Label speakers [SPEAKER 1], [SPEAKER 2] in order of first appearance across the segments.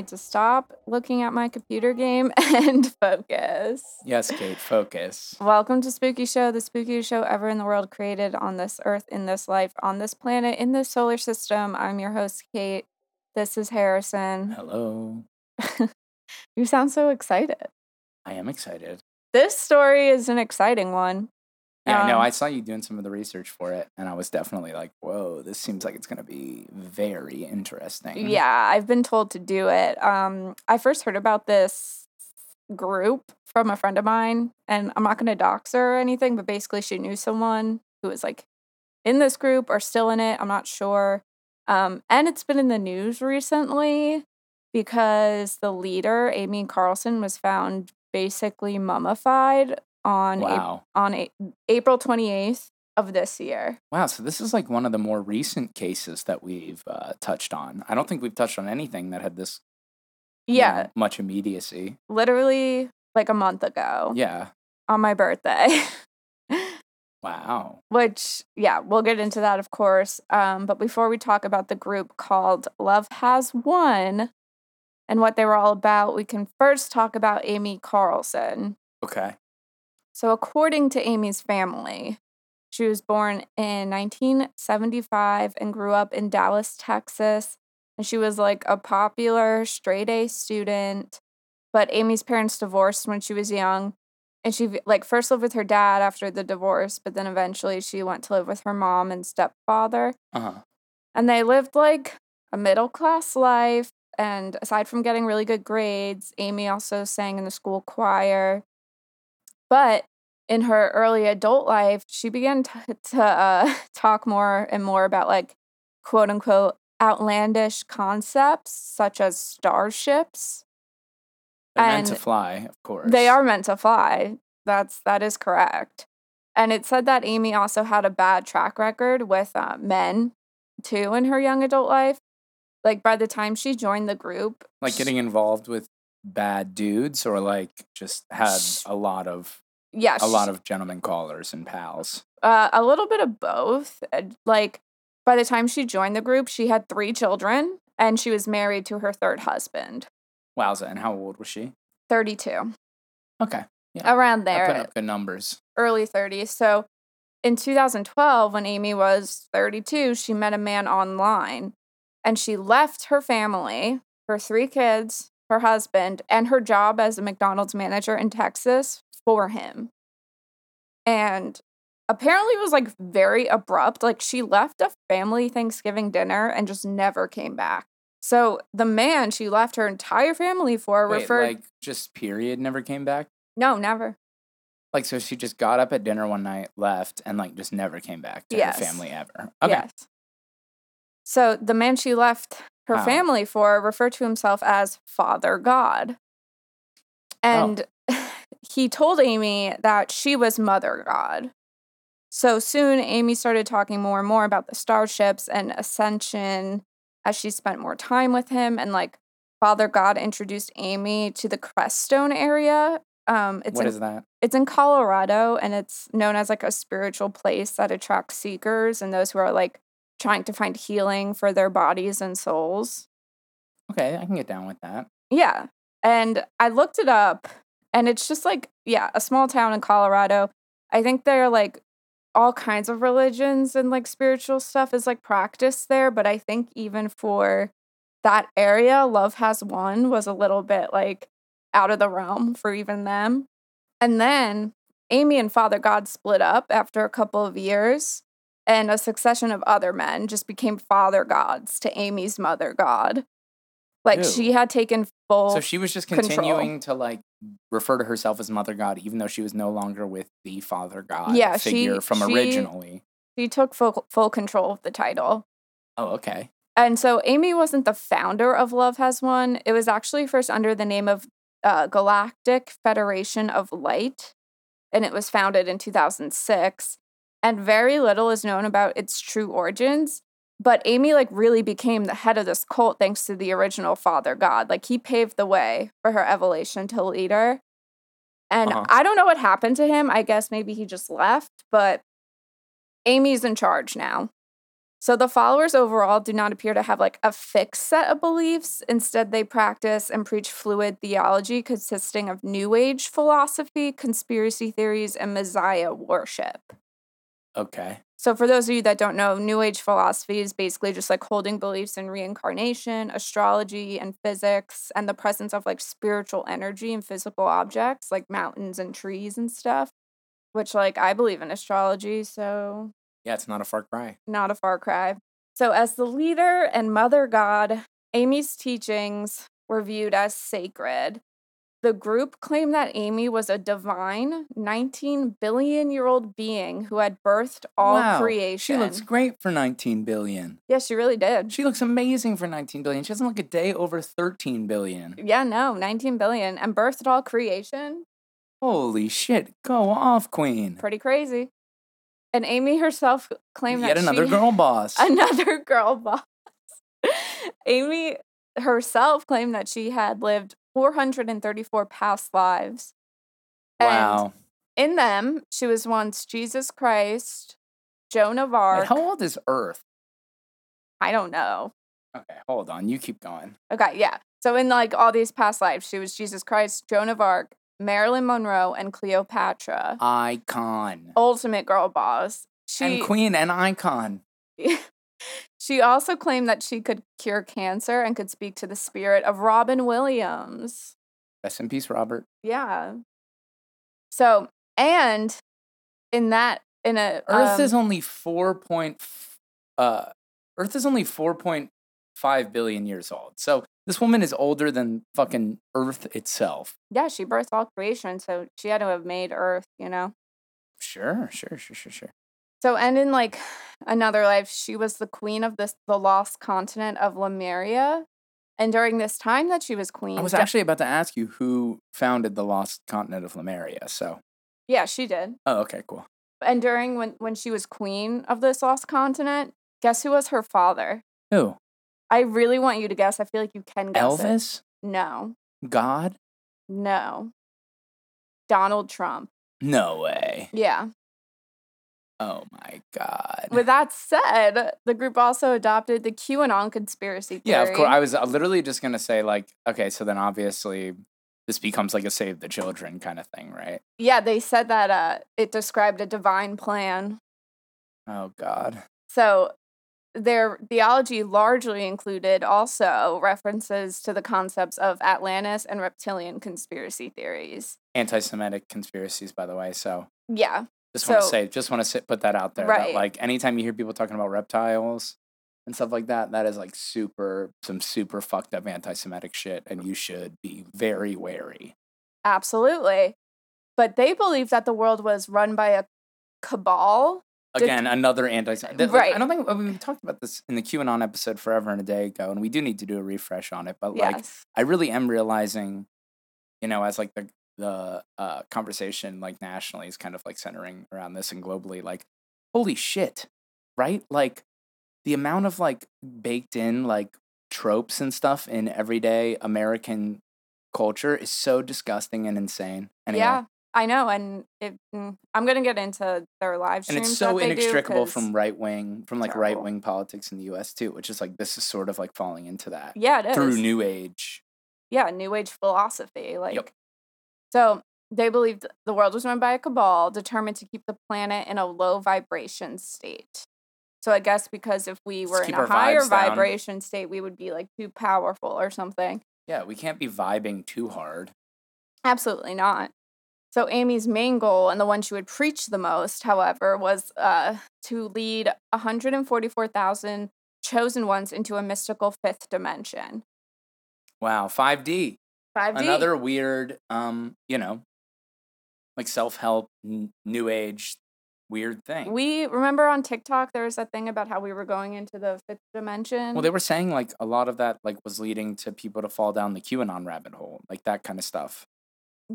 [SPEAKER 1] need to stop looking at my computer game and focus.
[SPEAKER 2] Yes, Kait, focus.
[SPEAKER 1] Welcome to Spooky Show, the spookiest show ever in the world, created on this earth, in this life, on this planet, in this solar system. I'm your host, Kait. This is Harrison.
[SPEAKER 2] Hello.
[SPEAKER 1] You sound so excited.
[SPEAKER 2] I am excited.
[SPEAKER 1] This story is an exciting one.
[SPEAKER 2] Yeah, I know.
[SPEAKER 1] Um,
[SPEAKER 2] I saw you doing some of the research for it, and I was definitely like, whoa, this seems like it's going to be very interesting.
[SPEAKER 1] Yeah, I've been told to do it. Um, I first heard about this group from a friend of mine, and I'm not going to dox her or anything, but basically, she knew someone who was like in this group or still in it. I'm not sure. Um, and it's been in the news recently because the leader, Amy Carlson, was found basically mummified on
[SPEAKER 2] Wow.
[SPEAKER 1] on a- April 28th of this year.
[SPEAKER 2] Wow. So this is like one of the more recent cases that we've uh, touched on. I don't think we've touched on anything that had this you
[SPEAKER 1] Yeah,
[SPEAKER 2] know, much immediacy.
[SPEAKER 1] literally like a month ago
[SPEAKER 2] Yeah.
[SPEAKER 1] on my birthday.
[SPEAKER 2] Wow.
[SPEAKER 1] Which, yeah, we'll get into that, of course. Um, but before we talk about the group called Love Has Won and what they were all about, we can first talk about Amy Carlson.
[SPEAKER 2] Okay.
[SPEAKER 1] So, according to Amy's family, she was born in 1975 and grew up in Dallas, Texas. And she was like a popular straight A student. But Amy's parents divorced when she was young. And she like first lived with her dad after the divorce, but then eventually she went to live with her mom and stepfather.
[SPEAKER 2] Uh huh.
[SPEAKER 1] And they lived like a middle class life. And aside from getting really good grades, Amy also sang in the school choir. But in her early adult life, she began to, to uh, talk more and more about like quote unquote outlandish concepts such as starships.
[SPEAKER 2] They're meant to fly, of course.
[SPEAKER 1] They are meant to fly. That's that is correct. And it said that Amy also had a bad track record with uh, men too in her young adult life. Like by the time she joined the group,
[SPEAKER 2] like getting involved with bad dudes, or like just had a lot of
[SPEAKER 1] yeah,
[SPEAKER 2] a lot of gentlemen callers and pals.
[SPEAKER 1] uh, a little bit of both. Uh, Like by the time she joined the group, she had three children and she was married to her third husband,
[SPEAKER 2] Wowza! And how old was she?
[SPEAKER 1] thirty-two,
[SPEAKER 2] Okay. Yeah.
[SPEAKER 1] around
[SPEAKER 2] I
[SPEAKER 1] there.
[SPEAKER 2] put up good numbers.
[SPEAKER 1] early 30s. So in 2012, when Amy was 32, she met a man online and she left her family, her three kids, her husband, and her job as a McDonald's manager in Texas for him. And apparently it was like very abrupt. Like she left a family Thanksgiving dinner and just never came back. So the man she left her entire family for
[SPEAKER 2] Wait,
[SPEAKER 1] referred
[SPEAKER 2] like just period never came back.
[SPEAKER 1] no, never.
[SPEAKER 2] Like so, she just got up at dinner one night, left, and like just never came back to
[SPEAKER 1] Yes.
[SPEAKER 2] her family ever. Okay.
[SPEAKER 1] Yes. So the man she left her
[SPEAKER 2] Wow.
[SPEAKER 1] family for referred to himself as Father God.
[SPEAKER 2] Oh.
[SPEAKER 1] He told Amy that she was Mother God. So soon, Amy started talking more and more about the starships and ascension as she spent more time with him. And like Father God introduced Amy to the Crestone area. Um, it's
[SPEAKER 2] What
[SPEAKER 1] in
[SPEAKER 2] is that?
[SPEAKER 1] it's in Colorado and it's known as like a spiritual place that attracts seekers and those who are like trying to find healing for their bodies and souls.
[SPEAKER 2] Okay, I can get down with that.
[SPEAKER 1] Yeah. And I looked it up and it's just like, yeah, a small town in Colorado. I think there are like all kinds of religions and like spiritual stuff is like practiced there. But I think even for that area, Love Has Won was a little bit like out of the realm for even them. And then Amy and Father God split up after a couple of years, and a succession of other men just became father gods to Amy's mother god. Like she had taken full.
[SPEAKER 2] So she was just
[SPEAKER 1] control.
[SPEAKER 2] continuing to like refer to herself as Mother God, even though she was no longer with the Father God
[SPEAKER 1] Yeah, she-
[SPEAKER 2] figure from
[SPEAKER 1] she-
[SPEAKER 2] originally.
[SPEAKER 1] she took full full control of the title.
[SPEAKER 2] Oh, okay.
[SPEAKER 1] And so Amy wasn't the founder of Love Has Won. It was actually first under the name of uh, Galactic Federation of Light, and it was founded in 2006. And very little is known about its true origins. But Amy like really became the head of this cult thanks to the original Father God. Like he paved the way for her evolution to leader. And
[SPEAKER 2] Uh-huh.
[SPEAKER 1] I don't know what happened to him. I guess maybe he just left, but Amy's in charge now. So the followers overall do not appear to have like a fixed set of beliefs. Instead, they practice and preach fluid theology consisting of New Age philosophy, conspiracy theories, and Messiah worship.
[SPEAKER 2] Okay.
[SPEAKER 1] So, for those of you that don't know, New Age philosophy is basically just like holding beliefs in reincarnation, astrology, and physics, and the presence of like spiritual energy and physical objects like mountains and trees and stuff, which, like, I believe in astrology. So,
[SPEAKER 2] Yeah, it's not a far cry.
[SPEAKER 1] not a far cry. So, as the leader and mother god, Amy's teachings were viewed as sacred. The group claimed that Amy was a divine 19 billion year old being who had birthed all
[SPEAKER 2] wow.
[SPEAKER 1] creation.
[SPEAKER 2] She looks great for 19 billion.
[SPEAKER 1] yeah, she really did.
[SPEAKER 2] She looks amazing for 19 billion. She doesn't look a day over 13 billion.
[SPEAKER 1] Yeah, no, 19 billion and birthed all creation.
[SPEAKER 2] Holy shit. Go off, queen.
[SPEAKER 1] Pretty crazy. And Amy herself claimed
[SPEAKER 2] Yet
[SPEAKER 1] that
[SPEAKER 2] another
[SPEAKER 1] she,
[SPEAKER 2] girl boss.
[SPEAKER 1] another girl boss. Amy herself claimed that she had lived 434 past lives.
[SPEAKER 2] wow.
[SPEAKER 1] And in them, she was once Jesus Christ, Joan of
[SPEAKER 2] Wait,
[SPEAKER 1] Arc.
[SPEAKER 2] how old is Earth?
[SPEAKER 1] I don't know.
[SPEAKER 2] Okay, hold on. You keep going.
[SPEAKER 1] Okay, yeah. So in like all these past lives, she was Jesus Christ, Joan of Arc, Marilyn Monroe, and Cleopatra.
[SPEAKER 2] Icon.
[SPEAKER 1] Ultimate girl boss. She
[SPEAKER 2] and queen and icon.
[SPEAKER 1] she also claimed that she could cure cancer and could speak to the spirit of Robin Williams.
[SPEAKER 2] Rest in peace, Robert.
[SPEAKER 1] Yeah. So, and in that, in a
[SPEAKER 2] Earth
[SPEAKER 1] um,
[SPEAKER 2] is only 4 point, uh, Earth is only 4.5 billion years old. So this woman is older than fucking Earth itself.
[SPEAKER 1] yeah, she birthed all creation, so she had to have made Earth, you know.
[SPEAKER 2] Sure, sure, sure, sure, sure.
[SPEAKER 1] So, and in like another life, she was the queen of this the lost continent of Lemuria. And during this time that she was queen,
[SPEAKER 2] I was actually about to ask you who founded the lost continent of Lemuria. So,
[SPEAKER 1] yeah, she did.
[SPEAKER 2] oh, okay, cool.
[SPEAKER 1] And during when when she was queen of this lost continent, guess who was her father?
[SPEAKER 2] Who?
[SPEAKER 1] I really want you to guess. I feel like you can guess it.
[SPEAKER 2] Elvis?
[SPEAKER 1] No,
[SPEAKER 2] God?
[SPEAKER 1] no. Donald Trump.
[SPEAKER 2] No way.
[SPEAKER 1] Yeah.
[SPEAKER 2] Oh my God.
[SPEAKER 1] With that said, the group also adopted the QAnon conspiracy theory.
[SPEAKER 2] yeah, of course. I was uh, literally just going to say, like, okay, so then obviously this becomes like a save the children kind of thing, right?
[SPEAKER 1] yeah, they said that uh, it described a divine plan.
[SPEAKER 2] Oh God.
[SPEAKER 1] So their theology largely included also references to the concepts of Atlantis and reptilian conspiracy theories.
[SPEAKER 2] Anti Semitic conspiracies, by the way. So
[SPEAKER 1] Yeah.
[SPEAKER 2] Just want to say, just want to put that out there.
[SPEAKER 1] Right.
[SPEAKER 2] That, like, anytime you hear people talking about reptiles and stuff like that, that is like super, some super fucked up anti Semitic shit. And you should be very wary.
[SPEAKER 1] Absolutely. But they believed that the world was run by a cabal. Did-
[SPEAKER 2] Again, another anti Semitic.
[SPEAKER 1] Right.
[SPEAKER 2] I don't think we talked about this in the QAnon episode forever and a day ago, and we do need to do a refresh on it. But like,
[SPEAKER 1] yes.
[SPEAKER 2] I really am realizing, you know, as like the the uh, conversation like nationally is kind of like centering around this and globally, like, holy shit, right? Like, the amount of like baked in like tropes and stuff in everyday American culture is so disgusting and insane. Anyway,
[SPEAKER 1] Yeah. I know. And it, mm, I'm going to get into their live
[SPEAKER 2] and it's so
[SPEAKER 1] that they do,
[SPEAKER 2] inextricable from right wing, from like right wing politics in the U.S. too, which is like this is sort of like falling into that
[SPEAKER 1] Yeah, it is.
[SPEAKER 2] through New Age.
[SPEAKER 1] yeah, new age philosophy. Like, so they believed the world was run by a cabal determined to keep the planet in a low vibration state. So I guess because if we were in a higher
[SPEAKER 2] vibes down.
[SPEAKER 1] vibration state, we would be like too powerful or something.
[SPEAKER 2] Yeah, we can't be vibing too hard.
[SPEAKER 1] Absolutely not. So Amy's main goal and the one she would preach the most, however, was uh, to lead 144,000 chosen ones into a mystical fifth dimension.
[SPEAKER 2] Wow, 5D.
[SPEAKER 1] 5D.
[SPEAKER 2] Another weird, um, you know, like self help, n- new age, weird thing.
[SPEAKER 1] We remember on TikTok there was that thing about how we were going into the fifth dimension.
[SPEAKER 2] well, they were saying like a lot of that like was leading to people to fall down the QAnon rabbit hole, like that kind of stuff.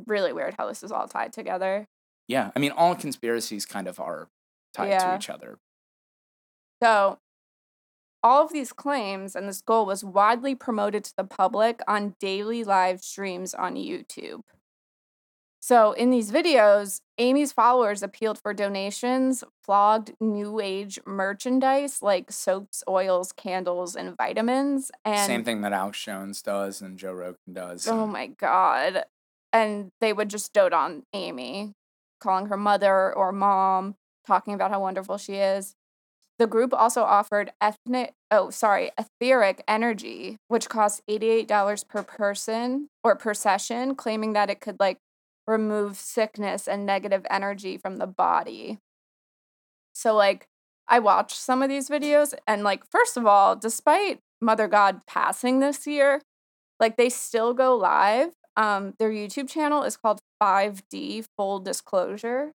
[SPEAKER 1] really weird how this is all tied together.
[SPEAKER 2] Yeah, I mean, all conspiracies kind of are tied
[SPEAKER 1] Yeah.
[SPEAKER 2] to each other.
[SPEAKER 1] So, all of these claims and this goal was widely promoted to the public on daily live streams on YouTube. So in these videos, Amy's followers appealed for donations, flogged new age merchandise like soaps, oils, candles, and vitamins. And
[SPEAKER 2] Same thing that Alex Jones does and Joe Rogan does.
[SPEAKER 1] Oh my god. And they would just dote on Amy, calling her mother or mom, talking about how wonderful she is. The group also offered ethnic oh sorry, etheric energy, which costs $88 per person or per session, claiming that it could like remove sickness and negative energy from the body. So like I watched some of these videos and like first of all, despite Mother God passing this year, like they still go live. Um their YouTube channel is called 5D Full Disclosure.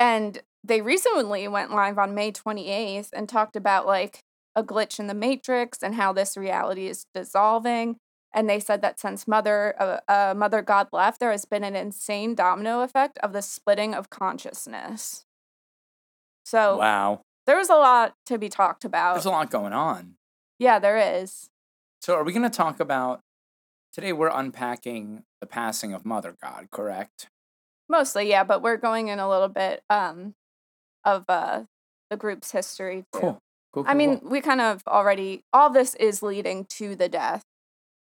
[SPEAKER 1] And they recently went live on May 28th and talked about like a glitch in the matrix and how this reality is dissolving. And they said that since Mother uh, uh, Mother God left, there has been an insane domino effect of the splitting of consciousness. So
[SPEAKER 2] wow.
[SPEAKER 1] there was a lot to be talked about.
[SPEAKER 2] There's a lot going on.
[SPEAKER 1] yeah, there is.
[SPEAKER 2] So, are we going to talk about today? We're unpacking the passing of Mother God, correct?
[SPEAKER 1] Mostly, yeah, but we're going in a little bit um of uh the group's history too.
[SPEAKER 2] Cool. Cool.
[SPEAKER 1] I mean,
[SPEAKER 2] cool.
[SPEAKER 1] we kind of already all this is leading to the death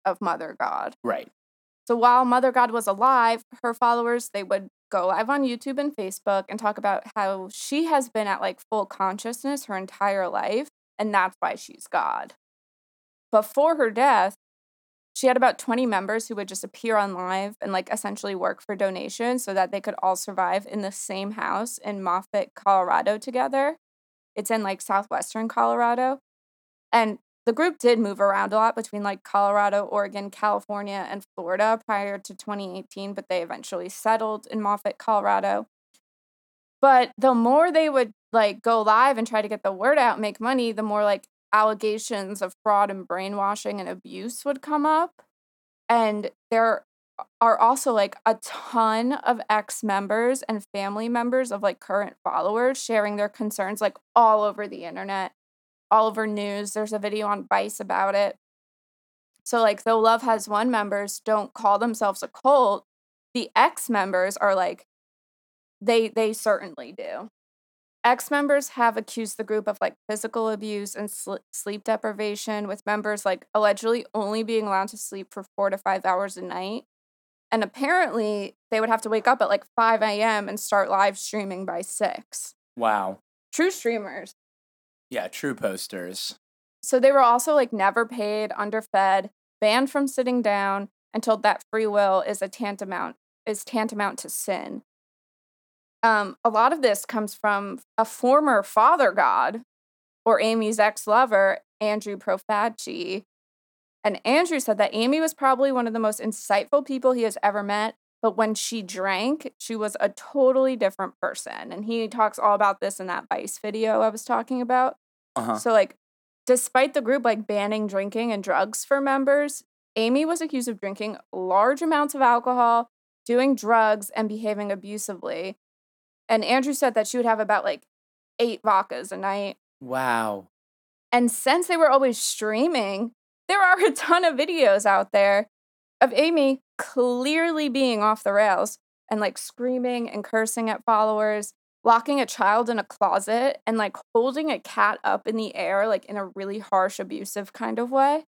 [SPEAKER 1] of Mother God.
[SPEAKER 2] right.
[SPEAKER 1] So while Mother God was alive, her followers they would go live on YouTube and Facebook and talk about how she has been at like full consciousness her entire life and that's why she's God. Before her death, she had about 20 members who would just appear on live and like essentially work for donations so that they could all survive in the same house in Moffat, Colorado together. It's in like southwestern Colorado. And the group did move around a lot between like Colorado, Oregon, California, and Florida prior to 2018, but they eventually settled in Moffat, Colorado. But the more they would like go live and try to get the word out, make money, the more like allegations of fraud and brainwashing and abuse would come up. And there are also like a ton of ex members and family members of like current followers sharing their concerns like all over the internet, all over news. There's a video on Vice about it. So, like, though Love Has Won members don't call themselves a cult, the ex members are like, they they certainly do. Ex members have accused the group of like physical abuse and sl- sleep deprivation, with members like allegedly only being allowed to sleep for four to five hours a night. And apparently, they would have to wake up at like 5 a.m. and start live streaming by 6.
[SPEAKER 2] Wow.
[SPEAKER 1] True streamers.
[SPEAKER 2] Yeah. True posters.
[SPEAKER 1] So they were also like never paid, underfed, banned from sitting down, and told that free will is a tantamount is tantamount to sin. Um, a lot of this comes from a former father god, or Amy's ex-lover, Andrew Profaci. And Andrew said that Amy was probably one of the most insightful people he has ever met, but when she drank, she was a totally different person. And he talks all about this in that Vice video I was talking about.
[SPEAKER 2] Uh huh.
[SPEAKER 1] So like despite the group like banning drinking and drugs for members, Amy was accused of drinking large amounts of alcohol, doing drugs and behaving abusively. And Andrew said that she would have about like 8 vodkas a night.
[SPEAKER 2] Wow.
[SPEAKER 1] And since they were always streaming, there are a ton of videos out there of Amy clearly being off the rails and like screaming and cursing at followers, locking a child in a closet and like holding a cat up in the air, like in a really harsh, abusive kind of way.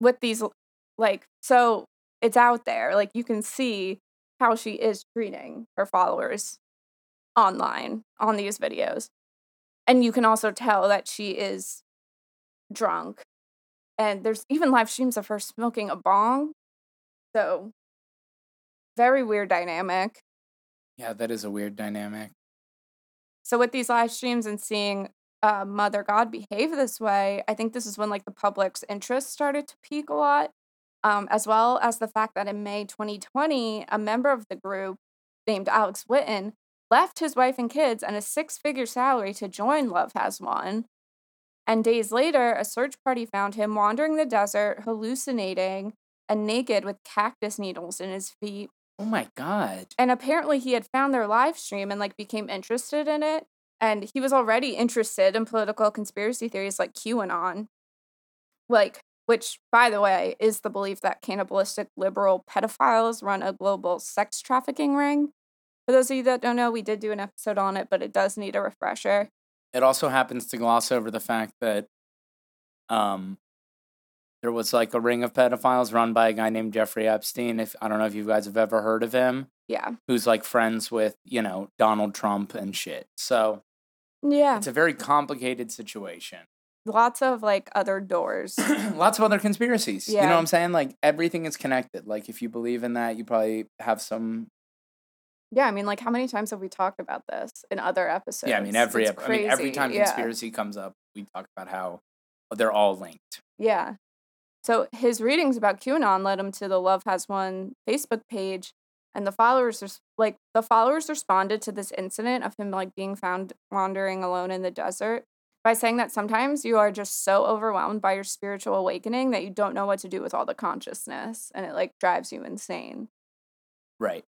[SPEAKER 1] With these, like, so it's out there. Like, you can see how she is treating her followers online on these videos. And you can also tell that she is drunk. And there's even live streams of her smoking a bong. So, very weird dynamic.
[SPEAKER 2] Yeah, that is a weird dynamic.
[SPEAKER 1] So, with these live streams and seeing uh, Mother God behave this way, I think this is when like the public's interest started to peak a lot, um, as well as the fact that in May 2020, a member of the group named Alex Witten left his wife and kids and a six-figure salary to join Love Has Won. And days later, a search party found him wandering the desert, hallucinating, and naked with cactus needles in his feet.
[SPEAKER 2] Oh my god.
[SPEAKER 1] And apparently, he had found their live stream and like became interested in it. And he was already interested in political conspiracy theories like QAnon. Like which, by the way, is the belief that cannibalistic liberal pedophiles run a global sex trafficking ring. For those of you that don't know, we did do an episode on it, but it does need a refresher.
[SPEAKER 2] It also happens to gloss over the fact that um there was like a ring of pedophiles run by a guy named Jeffrey Epstein. If I don't know if you guys have ever heard of him,
[SPEAKER 1] Yeah.
[SPEAKER 2] who's like friends with, you know, Donald Trump and shit. So
[SPEAKER 1] Yeah.
[SPEAKER 2] it's a very complicated situation.
[SPEAKER 1] Lots of like other doors.
[SPEAKER 2] Lots of other conspiracies. You know what I'm saying? Like everything is connected. Like if you believe in that, you probably have some
[SPEAKER 1] yeah, I mean, like, how many times have we talked about this in other episodes?
[SPEAKER 2] Yeah, I mean every ep- I mean every time
[SPEAKER 1] yeah.
[SPEAKER 2] conspiracy comes up, we talk about how they're all linked.
[SPEAKER 1] Yeah. So his readings about QAnon led him to the Love Has Won Facebook page, and the followers res- like the followers responded to this incident of him like being found wandering alone in the desert by saying that sometimes you are just so overwhelmed by your spiritual awakening that you don't know what to do with all the consciousness, and it like drives you insane.
[SPEAKER 2] Right.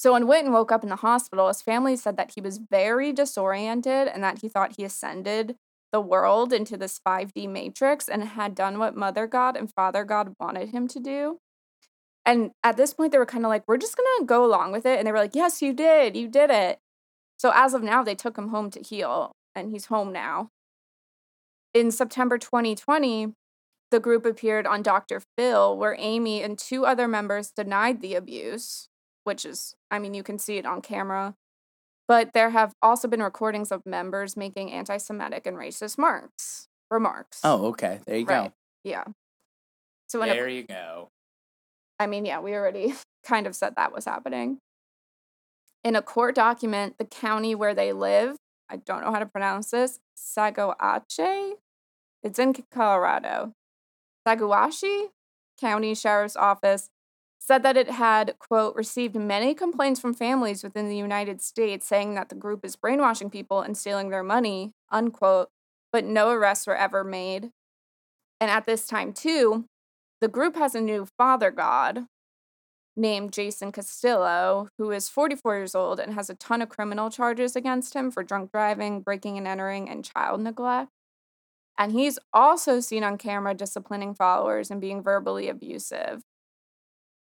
[SPEAKER 1] So when Witten woke up in the hospital, his family said that he was very disoriented and that he thought he ascended the world into this 5D matrix and had done what Mother God and Father God wanted him to do. And at this point, they were kind of like, we're just going to go along with it. And they were like, yes, you did. You did it. So as of now, they took him home to heal, and he's home now. In September 2020, the group appeared on Dr. Phil, where Amy and two other members denied the abuse, which is, I mean, you can see it on camera. But there have also been recordings of members making anti Semitic and racist marks, remarks.
[SPEAKER 2] Oh, okay. There you
[SPEAKER 1] right.
[SPEAKER 2] go.
[SPEAKER 1] Yeah. So, when it-
[SPEAKER 2] There you go.
[SPEAKER 1] I mean, yeah, we already kind of said that was happening. In a court document, the county where they live, I don't know how to pronounce this, Saguache, it's in Colorado. Saguache County Sheriff's Office said that it had, quote, received many complaints from families within the United States saying that the group is brainwashing people and stealing their money, unquote, but no arrests were ever made. And at this time, too, the group has a new father god named Jason Castillo, who is 44 years old and has a ton of criminal charges against him for drunk driving, breaking and entering, and child neglect. And he's also seen on camera disciplining followers and being verbally abusive.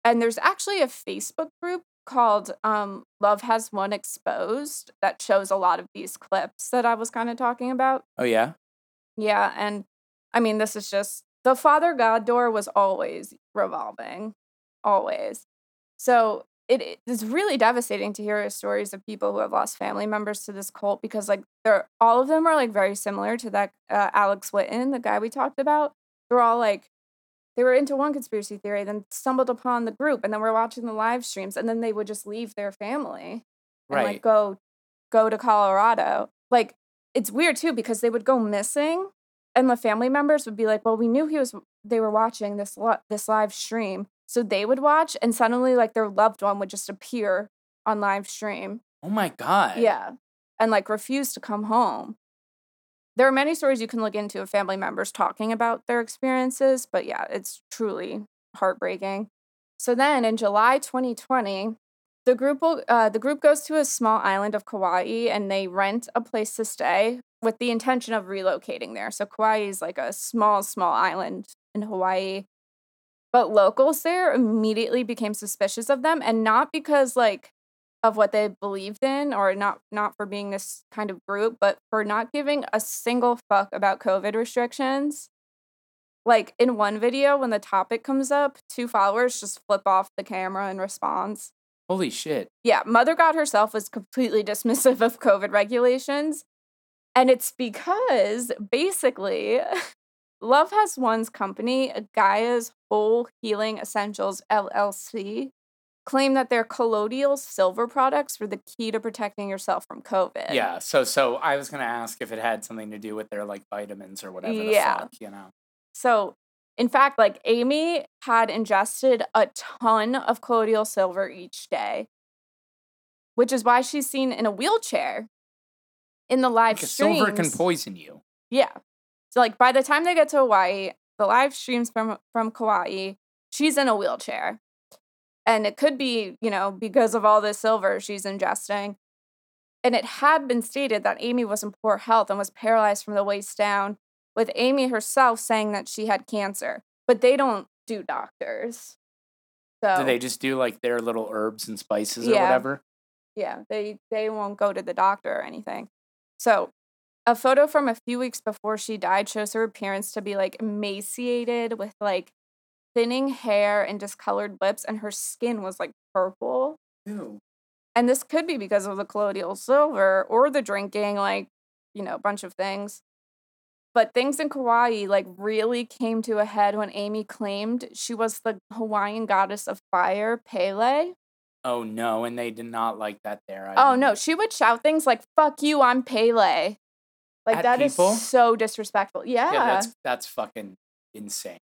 [SPEAKER 1] And there's actually a Facebook group called um, Love Has Won Exposed that shows a lot of these clips that I was kind of talking about.
[SPEAKER 2] Oh yeah.
[SPEAKER 1] Yeah, and I mean, this is just the Father God door was always revolving, always. So it is really devastating to hear stories of people who have lost family members to this cult because like they're all of them are like very similar to that uh, Alex Witten, the guy we talked about. They're all like they were into one conspiracy theory, then stumbled upon the group, and then we're watching the live streams, and then they would just leave their family and
[SPEAKER 2] Right.
[SPEAKER 1] like go go to Colorado. Like it's weird too because they would go missing and the family members would be like, "Well, we knew he was they were watching this lo- this live stream." So they would watch and suddenly like their loved one would just appear on live stream.
[SPEAKER 2] Oh my god.
[SPEAKER 1] Yeah. And like refuse to come home. There are many stories you can look into of family members talking about their experiences, but yeah, it's truly heartbreaking. So then in July 2020, the group will, uh, the group goes to a small island of Kauai and they rent a place to stay with the intention of relocating there. So Kauai is like a small, small island in Hawaii. But locals there immediately became suspicious of them, and not because like of what they believed in, or not not for being this kind of group, but for not giving a single fuck about COVID restrictions. Like in one video, when the topic comes up, two followers just flip off the camera in response.
[SPEAKER 2] Holy shit.
[SPEAKER 1] Yeah, Mother God herself was completely dismissive of COVID regulations. And it's because basically, Love Has Won's company, Gaia's Whole Healing Essentials LLC, claim that their colloidal silver products were the key to protecting yourself from COVID.
[SPEAKER 2] Yeah. So so I was gonna ask if it had something to do with their like vitamins or whatever the
[SPEAKER 1] Yeah.
[SPEAKER 2] fuck, you know.
[SPEAKER 1] So, in fact, like Amy had ingested a ton of colloidal silver each day, which is why she's seen in a wheelchair in the live
[SPEAKER 2] Because
[SPEAKER 1] streams.
[SPEAKER 2] silver can poison you.
[SPEAKER 1] Yeah. So like by the time they get to Hawaii, the live streams from from Kauai, she's in a wheelchair. And it could be, you know, because of all this silver she's ingesting. And it had been stated that Amy was in poor health and was paralyzed from the waist down, with Amy herself saying that she had cancer. but they don't do doctors. So
[SPEAKER 2] Do they just do like their little herbs and spices or whatever?
[SPEAKER 1] yeah, they they won't go to the doctor or anything. So, a photo from a few weeks before she died shows her appearance to be like emaciated with like thinning hair and discolored lips and her skin was like purple.
[SPEAKER 2] Ew.
[SPEAKER 1] And this could be because of the colloidal silver or the drinking, like, you know, a bunch of things. But things in Kauai like really came to a head when Amy claimed she was the Hawaiian goddess of fire, Pele.
[SPEAKER 2] Oh no, and they did not like that there. I
[SPEAKER 1] Oh no, she would shout things like "fuck you, I'm Pele." Like
[SPEAKER 2] At
[SPEAKER 1] that is
[SPEAKER 2] people?
[SPEAKER 1] so disrespectful. Yeah.
[SPEAKER 2] yeah, that's that's fucking insane.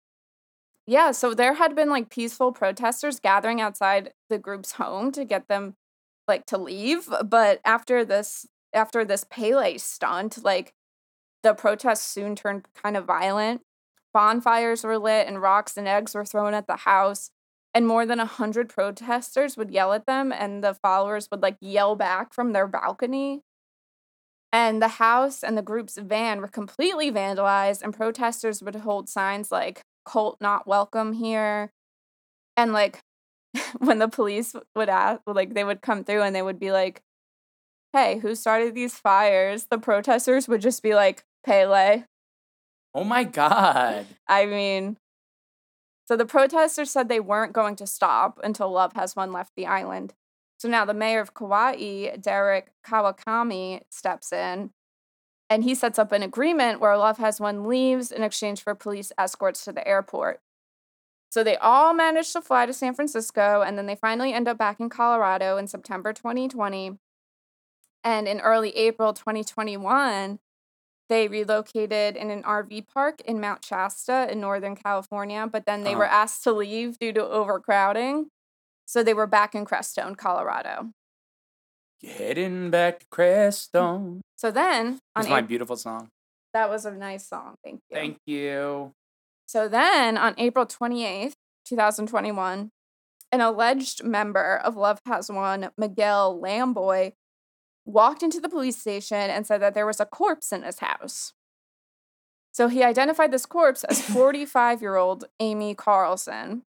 [SPEAKER 1] Yeah, so there had been like peaceful protesters gathering outside the group's home to get them like to leave, but after this after this Pele stunt, like the protests soon turned kind of violent. Bonfires were lit and rocks and eggs were thrown at the house. And more than a hundred protesters would yell at them, and the followers would like yell back from their balcony. And the house and the group's van were completely vandalized, and protesters would hold signs like cult not welcome here. And like when the police would ask, like they would come through and they would be like, hey, who started these fires? The protesters would just be like, Pele.
[SPEAKER 2] Oh my god.
[SPEAKER 1] I mean, so the protesters said they weren't going to stop until Love Has Won left the island. So now the mayor of Kauai, Derek Kawakami, steps in and he sets up an agreement where Love Has Won leaves in exchange for police escorts to the airport. So they all manage to fly to San Francisco and then they finally end up back in Colorado in September 2020. And in early April 2021, they relocated in an RV park in Mount Shasta in Northern California, but then they were
[SPEAKER 2] Uh-huh.
[SPEAKER 1] asked to leave due to overcrowding. So they were back in Crestone, Colorado.
[SPEAKER 2] Heading back to Crestone.
[SPEAKER 1] So then on
[SPEAKER 2] It's my beautiful song.
[SPEAKER 1] that was a nice song. Thank you.
[SPEAKER 2] Thank you.
[SPEAKER 1] So then on April 28th, 2021, an alleged member of Love Has Won, Miguel Lamboy, walked into the police station and said that there was a corpse in his house. So he identified this corpse as 45 year old Amy Carlson.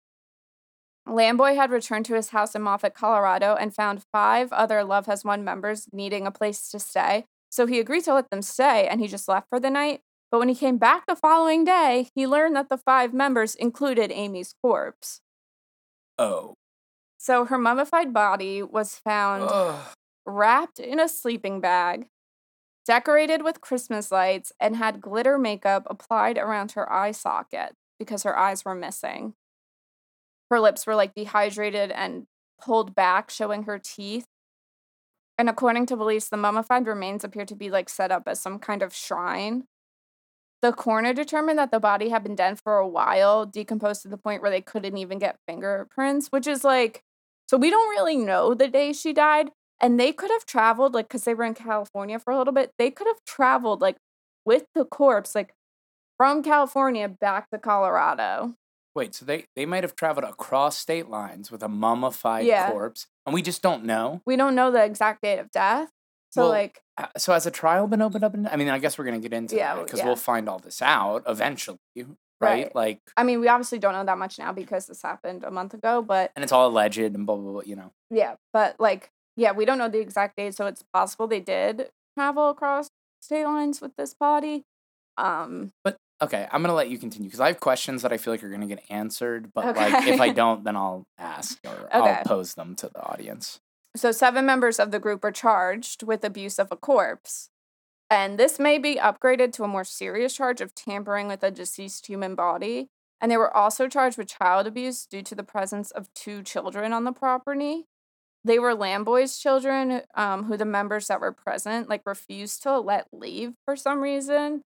[SPEAKER 1] Lamboy had returned to his house in Moffat, Colorado, and found five other Love Has Won members needing a place to stay. So he agreed to let them stay and he just left for the night. But when he came back the following day, he learned that the five members included Amy's corpse.
[SPEAKER 2] Oh.
[SPEAKER 1] So her mummified body was found
[SPEAKER 2] Ugh.
[SPEAKER 1] wrapped in a sleeping bag, decorated with Christmas lights, and had glitter makeup applied around her eye socket because her eyes were missing. Her lips were like dehydrated and pulled back, showing her teeth. And according to police, the mummified remains appear to be like set up as some kind of shrine. The coroner determined that the body had been dead for a while, decomposed to the point where they couldn't even get fingerprints, which is like, so we don't really know the day she died. And they could have traveled, like, because they were in California for a little bit, they could have traveled, like, with the corpse, like, from California back to Colorado.
[SPEAKER 2] Wait, so they, they might have traveled across state lines with a mummified
[SPEAKER 1] Yeah.
[SPEAKER 2] corpse, and we just don't know.
[SPEAKER 1] We don't know the exact date of death. So,
[SPEAKER 2] Well,
[SPEAKER 1] like,
[SPEAKER 2] So has a trial been opened up? In, I mean, I guess we're gonna get into
[SPEAKER 1] Yeah,
[SPEAKER 2] because
[SPEAKER 1] yeah.
[SPEAKER 2] we'll find all this out eventually, right?
[SPEAKER 1] Right.
[SPEAKER 2] Like,
[SPEAKER 1] I mean, we obviously don't know that much now because this happened a month ago, but
[SPEAKER 2] and it's all alleged and blah blah blah. You know.
[SPEAKER 1] yeah, but like, yeah, we don't know the exact date, so it's possible they did travel across state lines with this body. Um,
[SPEAKER 2] But okay, I'm gonna let you continue because I have questions that I feel like are gonna get answered. But like, if I don't, then I'll ask or
[SPEAKER 1] Okay.
[SPEAKER 2] I'll pose them to the audience.
[SPEAKER 1] So, seven members of the group were charged with abuse of a corpse. And this may be upgraded to a more serious charge of tampering with a deceased human body. And they were also charged with child abuse due to the presence of two children on the property. They were Lamboy's children, um, who the members that were present like refused to let leave for some reason.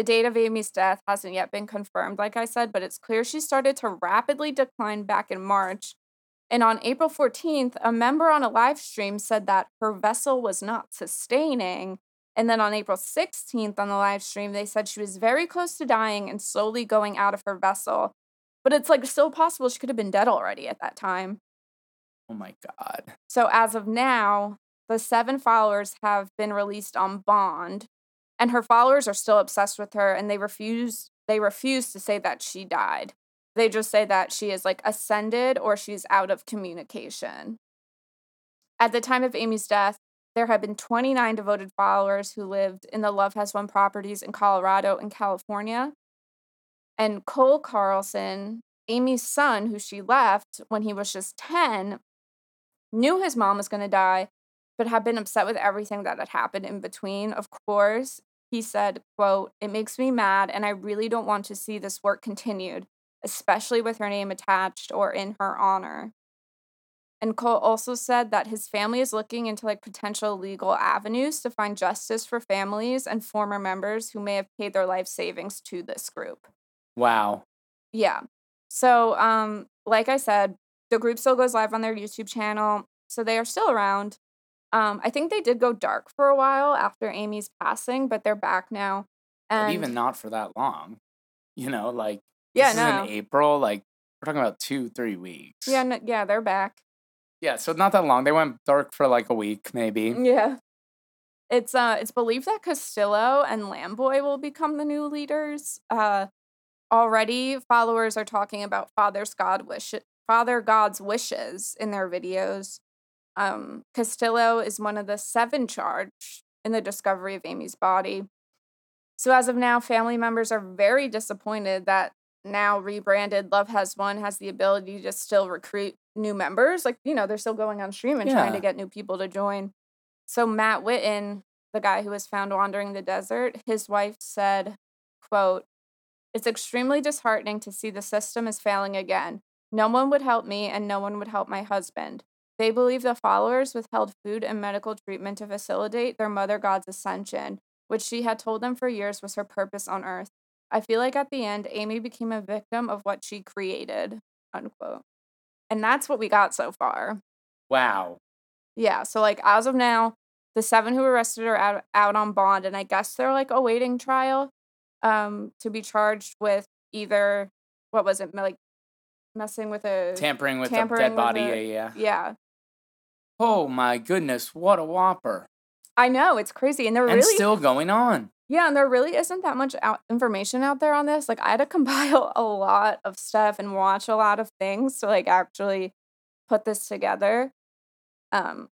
[SPEAKER 1] The date of Amy's death hasn't yet been confirmed, like I said, but it's clear she started to rapidly decline back in March and on April 14th, a member on a live stream said that her vessel was not sustaining. And then on April 16th, on the live stream, they said she was very close to dying and slowly going out of her vessel. But it's like still possible she could have been dead already at that time.
[SPEAKER 2] Oh my god.
[SPEAKER 1] So as of now, the seven followers have been released on bond, and her followers are still obsessed with her and they refuse they refuse to say that she died. they just say that she is like ascended or she's out of communication. At the time of Amy's death, there had been 29 devoted followers who lived in the Love Has Won properties in Colorado and California. And Cole Carlson, Amy's son, who she left when he was just 10, knew his mom was going to die, but had been upset with everything that had happened in between. Of course, he said, quote, "It makes me mad and I really don't want to see this work continued, especially with her name attached or in her honor." And Cole also said that his family is looking into like potential legal avenues to find justice for families and former members who may have paid their life savings to this group.
[SPEAKER 2] Wow.
[SPEAKER 1] Yeah. So, um, like I said, the group still goes live on their YouTube channel, so they are still around. Um, I think they did go dark for a while after Amy's passing, but they're back now.
[SPEAKER 2] But
[SPEAKER 1] And
[SPEAKER 2] even not for that long. You know, like
[SPEAKER 1] yeah,
[SPEAKER 2] this
[SPEAKER 1] no,
[SPEAKER 2] is in April. Like we're talking about two, three weeks.
[SPEAKER 1] yeah, no, yeah, they're back.
[SPEAKER 2] Yeah, so not that long. They went dark for like a week, maybe.
[SPEAKER 1] Yeah. It's uh it's believed that Castillo and Lamboy will become the new leaders. Uh already followers are talking about Father's God wish Father God's wishes in their videos. Um Castillo is one of the seven charged in the discovery of Amy's body. So as of now, family members are very disappointed that now rebranded Love Has Won has the ability to still recruit new members. Like, you know, they're still going on stream and trying to get new people to join. So Matt Witten, the guy who was found wandering the desert, his wife said, quote, It's extremely disheartening to see the system is failing again. No one would help me and no one would help my husband. They believe the followers withheld food and medical treatment to facilitate their mother god's ascension, which she had told them for years was her purpose on earth. I feel like at the end, Amy became a victim of what she created. Unquote. And that's what we got so far.
[SPEAKER 2] Wow.
[SPEAKER 1] Yeah. So like as of now, the seven who arrested are out out on bond, and I guess they're like awaiting trial, um, to be charged with either what was it like messing with a
[SPEAKER 2] Tampering with
[SPEAKER 1] tampering
[SPEAKER 2] a dead
[SPEAKER 1] with
[SPEAKER 2] body.
[SPEAKER 1] a-
[SPEAKER 2] yeah, yeah. Oh my goodness, what a whopper.
[SPEAKER 1] I know it's crazy, and there
[SPEAKER 2] And
[SPEAKER 1] really
[SPEAKER 2] still going on.
[SPEAKER 1] yeah, and there really isn't that much out information out there on this. Like I had to compile a lot of stuff and watch a lot of things to like actually put this together. Um,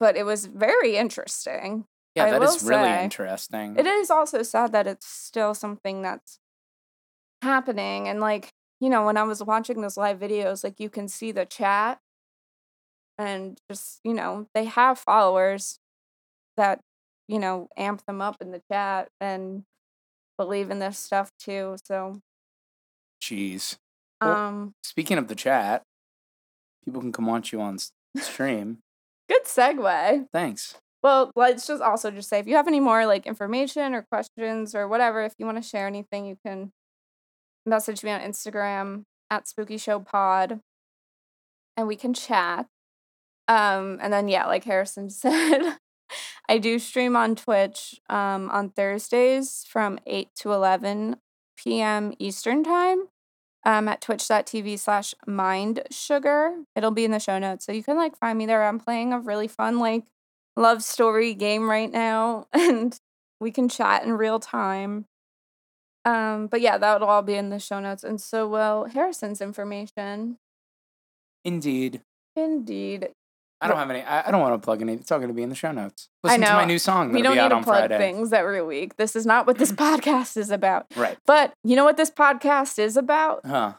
[SPEAKER 1] but it was very interesting.
[SPEAKER 2] Yeah,
[SPEAKER 1] I
[SPEAKER 2] that is really
[SPEAKER 1] say,
[SPEAKER 2] interesting.
[SPEAKER 1] It is also sad that it's still something that's happening. And like, you know, when I was watching those live videos, like you can see the chat and just, you know, they have followers that, you know, amp them up in the chat and believe in this stuff too. So,
[SPEAKER 2] Jeez. Well-
[SPEAKER 1] um,
[SPEAKER 2] Speaking of the chat, people can come watch you on stream.
[SPEAKER 1] good segue.
[SPEAKER 2] Thanks.
[SPEAKER 1] Well, let's just also just say if you have any more like information or questions or whatever, if you want to share anything, you can message me on Instagram at Spooky Show Pod, and we can chat. Um, and then yeah, like Harrison said, I do stream on Twitch um on Thursdays from eight to eleven p.m. Eastern time. Um, at twitch.tv slash mind sugar. It'll be in the show notes. So you can like find me there. I'm playing a really fun, like love story game right now and we can chat in real time um but yeah that'll all be in the show notes and so will harrison's information
[SPEAKER 2] Indeed.
[SPEAKER 1] indeed
[SPEAKER 2] I don't have any. I, I don't want to plug any. It's all going to be in the show notes. Listen to my new song.
[SPEAKER 1] we don't
[SPEAKER 2] be
[SPEAKER 1] need
[SPEAKER 2] out
[SPEAKER 1] to plug
[SPEAKER 2] Friday.
[SPEAKER 1] things every week this is not what this podcast is about
[SPEAKER 2] Right.
[SPEAKER 1] but you know what this podcast is about
[SPEAKER 2] Huh.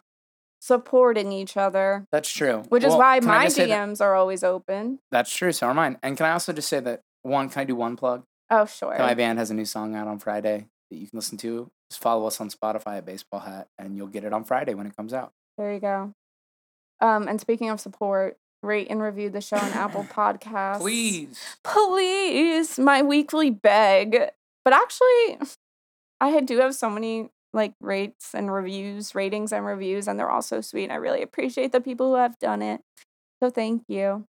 [SPEAKER 1] supporting each other
[SPEAKER 2] That's true.
[SPEAKER 1] which is why my dms are always open
[SPEAKER 2] That's true. So are mine. And can I also just say that one? Can I do one plug?
[SPEAKER 1] oh sure
[SPEAKER 2] my band has a new song out on Friday that you can listen to. Just follow us on Spotify at Baseball Hat, and you'll get it on Friday when it comes out.
[SPEAKER 1] there you go um and speaking of support rate and review the show on apple podcasts.
[SPEAKER 2] Please.
[SPEAKER 1] please my weekly beg. But actually i do have so many like rates and reviews ratings and reviews and they're all so sweet and i really appreciate the people who have done it. So thank you.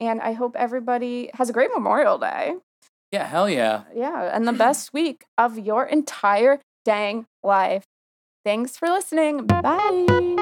[SPEAKER 1] And i hope everybody has a great memorial day.
[SPEAKER 2] Yeah. Hell yeah.
[SPEAKER 1] yeah and the best week of your entire dang life. Thanks for listening. Bye